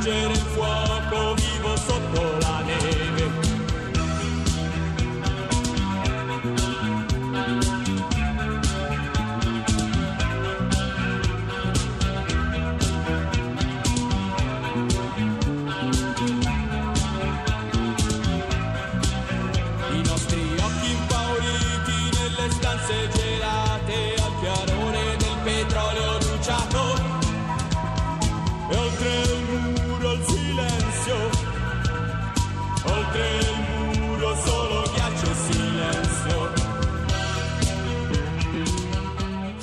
raggiungere il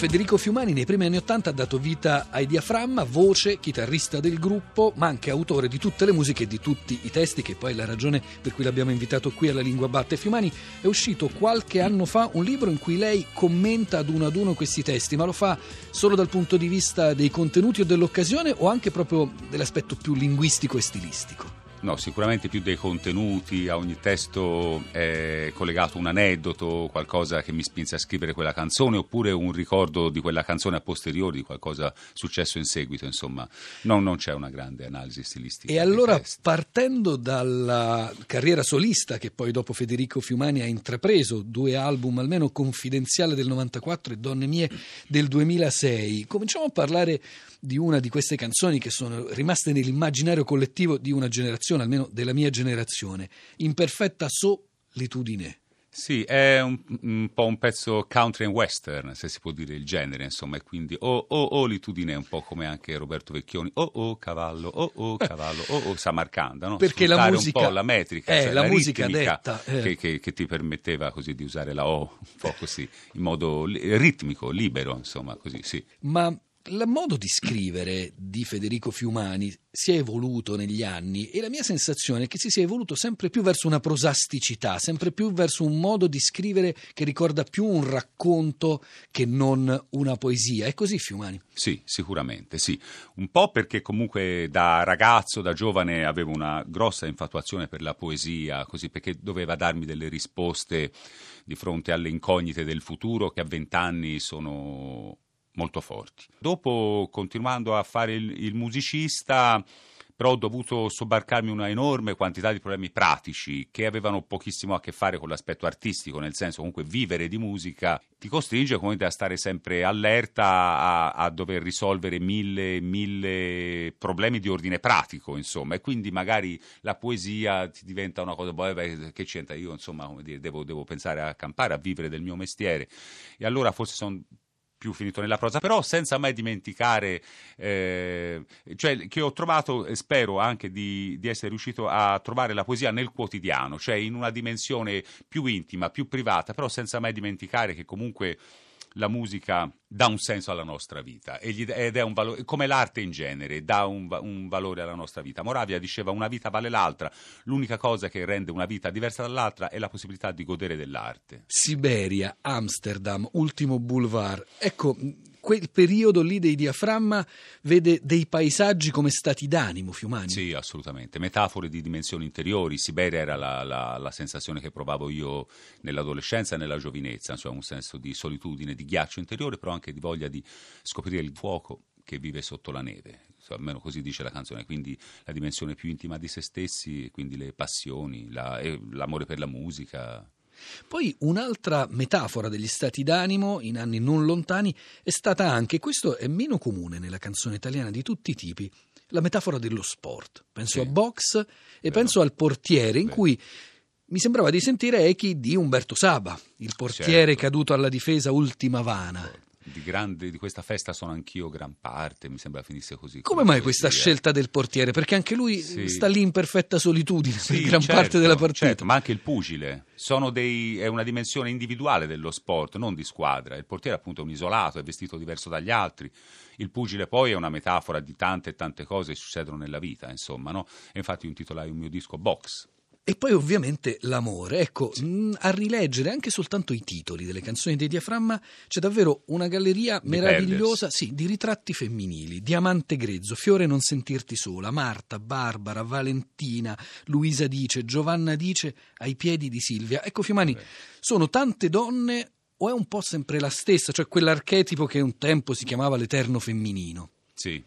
Federico Fiumani nei primi anni Ottanta ha dato vita ai Diaframma, voce, chitarrista del gruppo, ma anche autore di tutte le musiche e di tutti i testi, che poi è la ragione per cui l'abbiamo invitato qui alla Lingua Batte. Fiumani è uscito qualche anno fa un libro in cui lei commenta ad uno ad uno questi testi, ma lo fa solo dal punto di vista dei contenuti o dell'occasione o anche proprio dell'aspetto più linguistico e stilistico? No, sicuramente più dei contenuti, a ogni testo è collegato un aneddoto, qualcosa che mi spinse a scrivere quella canzone, oppure un ricordo di quella canzone a posteriori, di qualcosa successo in seguito, insomma. No, non c'è una grande analisi stilistica. E allora, partendo dalla carriera solista che poi dopo Federico Fiumani ha intrapreso, due album almeno Confidenziale del 94 e Donne Mie del 2006, cominciamo a parlare di una di queste canzoni che sono rimaste nell'immaginario collettivo di una generazione, almeno della mia generazione, Imperfetta solitudine. Sì, è un, un po' un pezzo country and western, se si può dire il genere, insomma, e quindi oh oh oh litudine, un po' come anche Roberto Vecchioni, oh oh cavallo, oh oh cavallo, oh oh Samarcanda, no? Perché la musica- un po' la metrica, eh, cioè la la, musica detta, eh. che, che- che ti permetteva così di usare la O un po' così, in modo ritmico, libero, insomma, così, sì. Ma il modo di scrivere di Federico Fiumani si è evoluto negli anni e la mia sensazione è che si sia evoluto sempre più verso una prosasticità, sempre più verso un modo di scrivere che ricorda più un racconto che non una poesia. È così Fiumani? Sì, sicuramente, sì. Un po' perché comunque da ragazzo, da giovane, avevo una grossa infatuazione per la poesia, così perché doveva darmi delle risposte di fronte alle incognite del futuro che a vent'anni sono molto forti. Dopo, continuando a fare il, il musicista, però ho dovuto sobbarcarmi una enorme quantità di problemi pratici che avevano pochissimo a che fare con l'aspetto artistico, nel senso comunque vivere di musica ti costringe comunque a stare sempre allerta a, a dover risolvere mille, mille problemi di ordine pratico, insomma, e quindi magari la poesia ti diventa una cosa, boh, beh, che c'entra io, insomma, come dire, devo, devo pensare a campare, a vivere del mio mestiere. E allora forse sono più finito nella prosa, però senza mai dimenticare, eh, cioè che ho trovato, e spero anche di, di essere riuscito a trovare la poesia nel quotidiano, cioè in una dimensione più intima, più privata, però senza mai dimenticare che comunque la musica dà un senso alla nostra vita ed è un valore, come l'arte in genere, dà un, un valore alla nostra vita. Moravia diceva una vita vale l'altra, l'unica cosa che rende una vita diversa dall'altra è la possibilità di godere dell'arte. Siberia, Amsterdam, ultimo boulevard. Ecco, quel periodo lì dei diaframma vede dei paesaggi come stati d'animo, Fiumani. Sì, assolutamente. Metafore di dimensioni interiori. Siberia era la, la- la sensazione che provavo io nell'adolescenza e nella giovinezza, cioè un senso di solitudine, di ghiaccio interiore, però anche di voglia di scoprire il fuoco che vive sotto la neve. Insomma, Almeno così dice la canzone, quindi la dimensione più intima di se stessi, quindi le passioni, la- l'amore per la musica. Poi un'altra metafora degli stati d'animo in anni non lontani è stata anche, questo è meno comune nella canzone italiana di tutti i tipi, la metafora dello sport. Penso Sì. a box e Vero. penso al portiere in Vero. cui mi sembrava di sentire echi di Umberto Saba, il portiere Certo. caduto alla difesa ultima vana. Di, grande, di questa festa sono anch'io gran parte, mi sembra finisse così. Come mai questa scelta del portiere? Perché anche lui Sì. sta lì in perfetta solitudine Sì, per gran certo, parte della partita. certo, ma anche il pugile sono dei- è una dimensione individuale dello sport, non di squadra. Il portiere appunto è un isolato, è vestito diverso dagli altri. Il pugile poi è una metafora di tante e tante cose che succedono nella vita, insomma, no? E infatti io intitolai un mio disco Box. E poi ovviamente l'amore. Ecco, mh, a rileggere anche soltanto i titoli delle canzoni dei Diaframma c'è davvero una galleria Di meravigliosa, sì, di ritratti femminili. Diamante grezzo, Fiore non sentirti sola, Marta, Barbara, Valentina, Luisa dice, Giovanna dice, ai piedi di Silvia. Ecco Fiumani, Beh. sono tante donne o è un po' sempre la stessa, cioè quell'archetipo che un tempo si chiamava l'eterno femminino? Sì,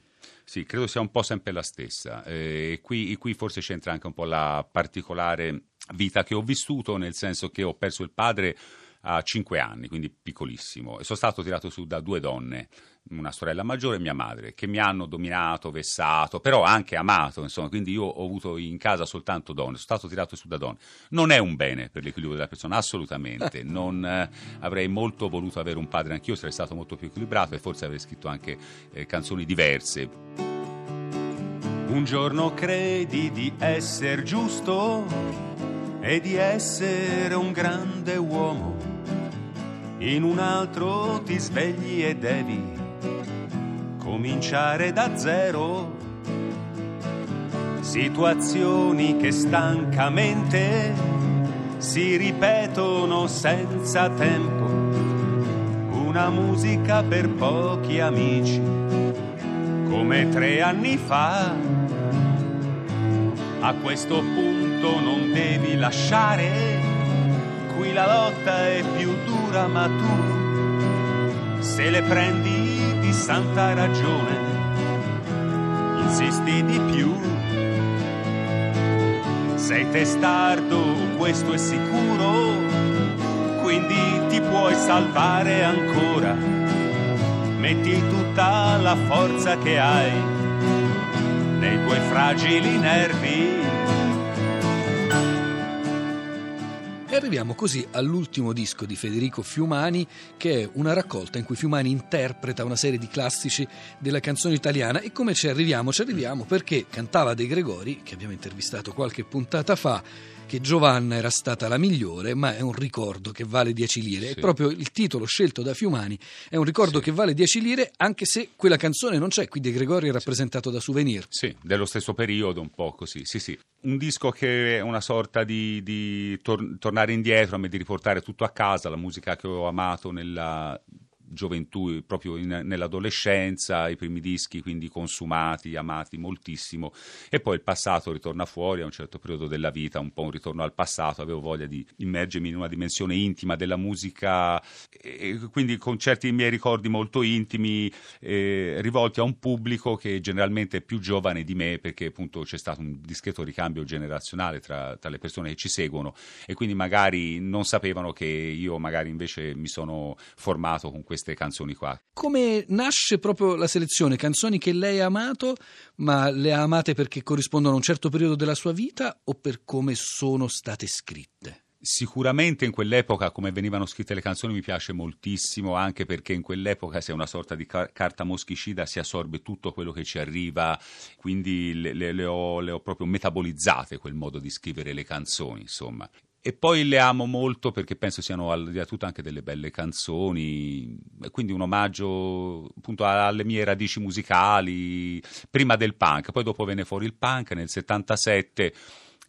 sì, credo sia un po' sempre la stessa. Eh, qui, qui forse c'entra anche un po' la particolare vita che ho vissuto, nel senso che ho perso il padre a cinque anni, quindi piccolissimo, e sono stato tirato su da due donne, una sorella maggiore e mia madre, che mi hanno dominato, vessato, però anche amato, insomma, quindi io ho avuto in casa soltanto donne, sono stato tirato su da donne. Non è un bene per l'equilibrio della persona, assolutamente. Non eh, avrei molto voluto avere un padre anch'io, sarei stato molto più equilibrato e forse avrei scritto anche eh, canzoni diverse. Un giorno credi di essere giusto e di essere un grande uomo. In un altro ti svegli e devi cominciare da zero. Situazioni che stancamente si ripetono senza tempo. Una musica per pochi amici, come tre anni fa. A questo punto non devi lasciare, qui la lotta è più dura, ma tu, se le prendi di santa ragione, insisti di più. Sei testardo, questo è sicuro, quindi ti puoi salvare ancora. Metti tutta la forza che hai nei tuoi fragili nervi. E arriviamo così all'ultimo disco di Federico Fiumani, che è una raccolta in cui Fiumani interpreta una serie di classici della canzone italiana. E come ci arriviamo? Ci arriviamo perché cantava De Gregori, che abbiamo intervistato qualche puntata fa, che Giovanna era stata la migliore, ma è un ricordo che vale 10 lire. Sì. E proprio il titolo scelto da Fiumani è un ricordo Sì. che vale 10 lire, anche se quella canzone non c'è. Qui De Gregori è rappresentato da souvenir. Sì, dello stesso periodo, un po' così. Sì, sì. Un disco che è una sorta di, di tor- tornare indietro, a me di riportare tutto a casa, la musica che ho amato nella gioventù, proprio in- nell'adolescenza, i primi dischi quindi consumati, amati moltissimo. E poi il passato ritorna fuori a un certo periodo della vita, un po' un ritorno al passato, avevo voglia di immergermi in una dimensione intima della musica e quindi con certi miei ricordi molto intimi eh, rivolti a un pubblico che generalmente è più giovane di me perché appunto c'è stato un discreto ricambio generazionale tra, tra le persone che ci seguono. E quindi magari non sapevano che io magari invece mi sono formato con queste canzoni qua. Come nasce proprio la selezione? Canzoni che lei ha amato, ma le ha amate perché corrispondono a un certo periodo della sua vita o per come sono state scritte? Sicuramente in quell'epoca come venivano scritte le canzoni mi piace moltissimo, anche perché in quell'epoca si è una sorta di car- carta moschicida, si assorbe tutto quello che ci arriva, quindi le, le- le ho, le ho proprio metabolizzate quel modo di scrivere le canzoni, insomma. E poi le amo molto perché penso siano al di là tutto anche delle belle canzoni, quindi un omaggio appunto alle mie radici musicali, prima del punk, poi dopo venne fuori il punk nel 77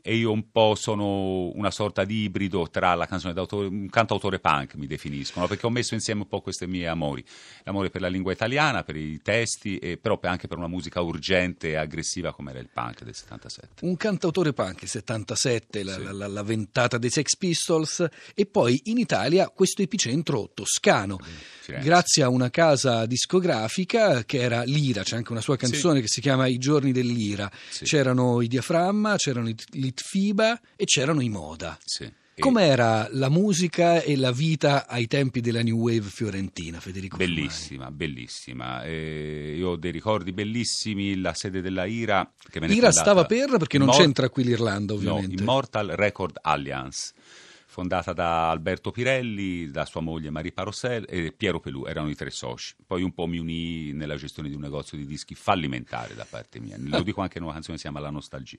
e io un po' sono una sorta di ibrido tra la canzone d'autore, un cantautore punk mi definiscono, perché ho messo insieme un po' questi miei amori, l'amore per la lingua italiana, per i testi, e però anche per una musica urgente e aggressiva come era il punk del 77. Un cantautore punk, il 77, la, Sì. la- la- la ventata dei Sex Pistols, e poi in Italia questo epicentro toscano. Firenze. Grazie a una casa discografica che era Lira, c'è anche una sua canzone che si chiama I giorni dell'Ira. Sì. C'erano i Diaframma, c'erano i Litfiba e c'erano i Moda. Sì. Com'era la musica e la vita ai tempi della New Wave fiorentina, Federico? Fumari? Bellissima, bellissima. Eh, io ho dei ricordi bellissimi. La sede della IRA che venne Ira fondata- stava per, perché non Immor- c'entra qui l'Irlanda No, ovviamente. Immortal Record Alliance. Fondata da Alberto Pirelli, da sua moglie Marie Parossel e Piero Pelù, erano i tre soci. Poi un po' mi unì nella gestione di un negozio di dischi fallimentare da parte mia, lo dico anche in una canzone che si chiama La Nostalgia.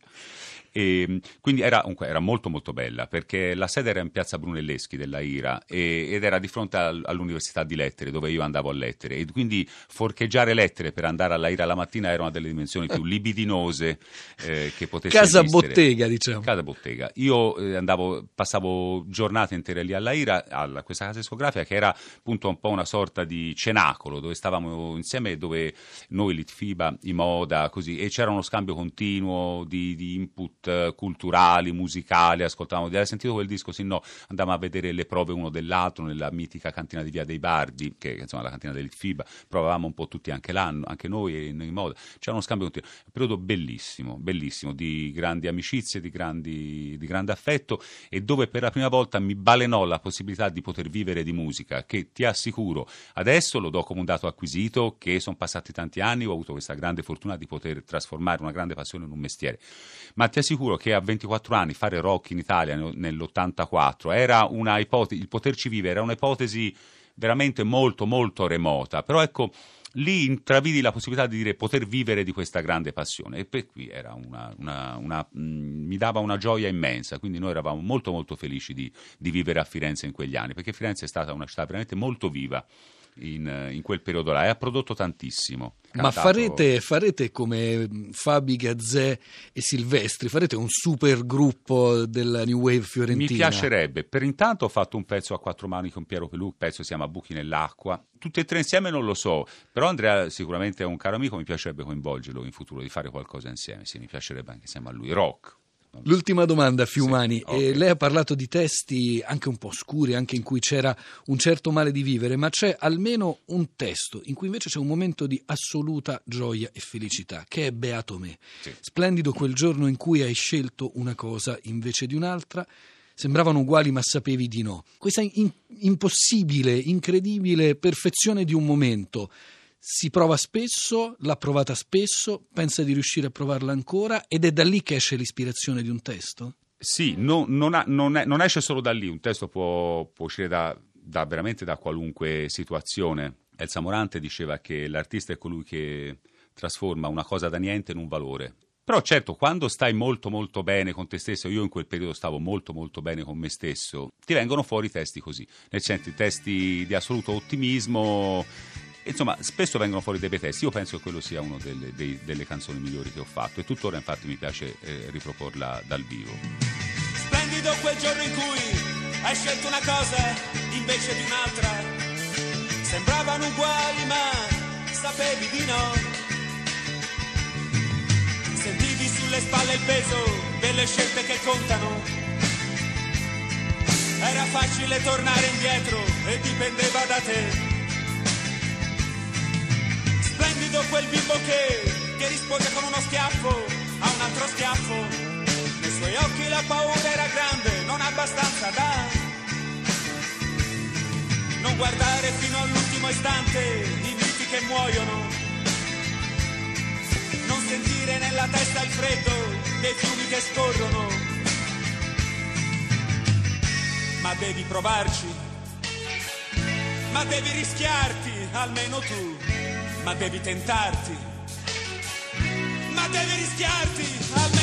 E, quindi era, era, molto molto bella perché la sede era in piazza Brunelleschi della IRA e, ed era di fronte al, all'Università di Lettere dove io andavo a lettere e quindi forcheggiare lettere per andare alla IRA la mattina era una delle dimensioni più libidinose eh, che potesse Casa esistere. bottega diciamo. Casa bottega. Io eh, andavo, passavo giornate intere lì alla IRA, a questa casa discografica che era appunto un po' una sorta di cenacolo dove stavamo insieme, dove noi, Litfiba, i Moda, così, e c'era uno scambio continuo di, di input culturali, musicali, ascoltavamo, hai sentito quel disco? Sì, no, andavamo a vedere le prove uno dell'altro nella mitica cantina di Via dei Bardi, che insomma la cantina del Litfiba, provavamo un po' tutti anche l'anno, anche noi e noi Moda, c'era uno scambio continuo, un periodo bellissimo, bellissimo, di grandi amicizie, di, grandi, di grande affetto e dove per la prima volta mi balenò la possibilità di poter vivere di musica, che ti assicuro, adesso lo do come un dato acquisito, che sono passati tanti anni, ho avuto questa grande fortuna di poter trasformare una grande passione in un mestiere, ma ti assicuro che a 24 anni fare rock in Italia nell'84 era una ipotesi, il poterci vivere era un'ipotesi veramente molto molto remota, però ecco lì intravidi la possibilità di dire poter vivere di questa grande passione. E per era una, una, una, mh, mm, mi dava una gioia immensa, quindi noi eravamo molto molto felici di, di vivere a Firenze in quegli anni, perché Firenze è stata una città veramente molto viva in, in, quel periodo là e ha prodotto tantissimo. Ma farete, farete, come Fabi Gazzè e Silvestri, farete un super gruppo della New Wave fiorentina? Mi piacerebbe. Per intanto ho fatto un pezzo a quattro mani con Piero Pelù, il pezzo si chiama Buchi nell'acqua. Tutti e tre insieme non lo so, però Andrea sicuramente è un caro amico, mi piacerebbe coinvolgerlo in futuro, di fare qualcosa insieme. Sì, mi piacerebbe anche insieme a lui. Rock, L'ultima domanda, Fiumani. Sì, okay. eh, lei ha parlato di testi anche un po' scuri, anche in cui c'era un certo male di vivere, ma c'è almeno un testo in cui invece c'è un momento di assoluta gioia e felicità, che è Beato me. Sì. Splendido quel giorno in cui hai scelto una cosa invece di un'altra. Sembravano uguali, ma sapevi di no. Questa in- impossibile, incredibile perfezione di un momento si prova spesso, l'ha provata spesso, pensa di riuscire a provarla ancora ed è da lì che esce l'ispirazione di un testo? Sì, no, non, ha, non, è, non, esce solo da lì, un testo può, può uscire da, da, veramente da qualunque situazione. Elsa Morante diceva che l'artista è colui che trasforma una cosa da niente in un valore. Però certo, quando stai molto molto bene con te stesso, io in quel periodo stavo molto molto bene con me stesso, ti vengono fuori testi così, nel senso testi di assoluto ottimismo, Insomma, spesso vengono fuori dei bei. Io penso che quello sia una delle, delle canzoni migliori che ho fatto e tuttora infatti mi piace eh, riproporla dal vivo. Splendido quel giorno in cui hai scelto una cosa invece di un'altra. Sembravano uguali ma sapevi di no. Sentivi sulle spalle il peso delle scelte che contano. Era facile tornare indietro e dipendeva da te splendido quel bimbo che, che rispose con uno schiaffo a un altro schiaffo. Nei suoi occhi la paura era grande, non abbastanza da non guardare fino all'ultimo istante i viti che muoiono. Non sentire nella testa il freddo dei fiumi che scorrono. Ma devi provarci, ma devi rischiarti almeno tu ma devi tentarti, ma devi rischiarti almeno.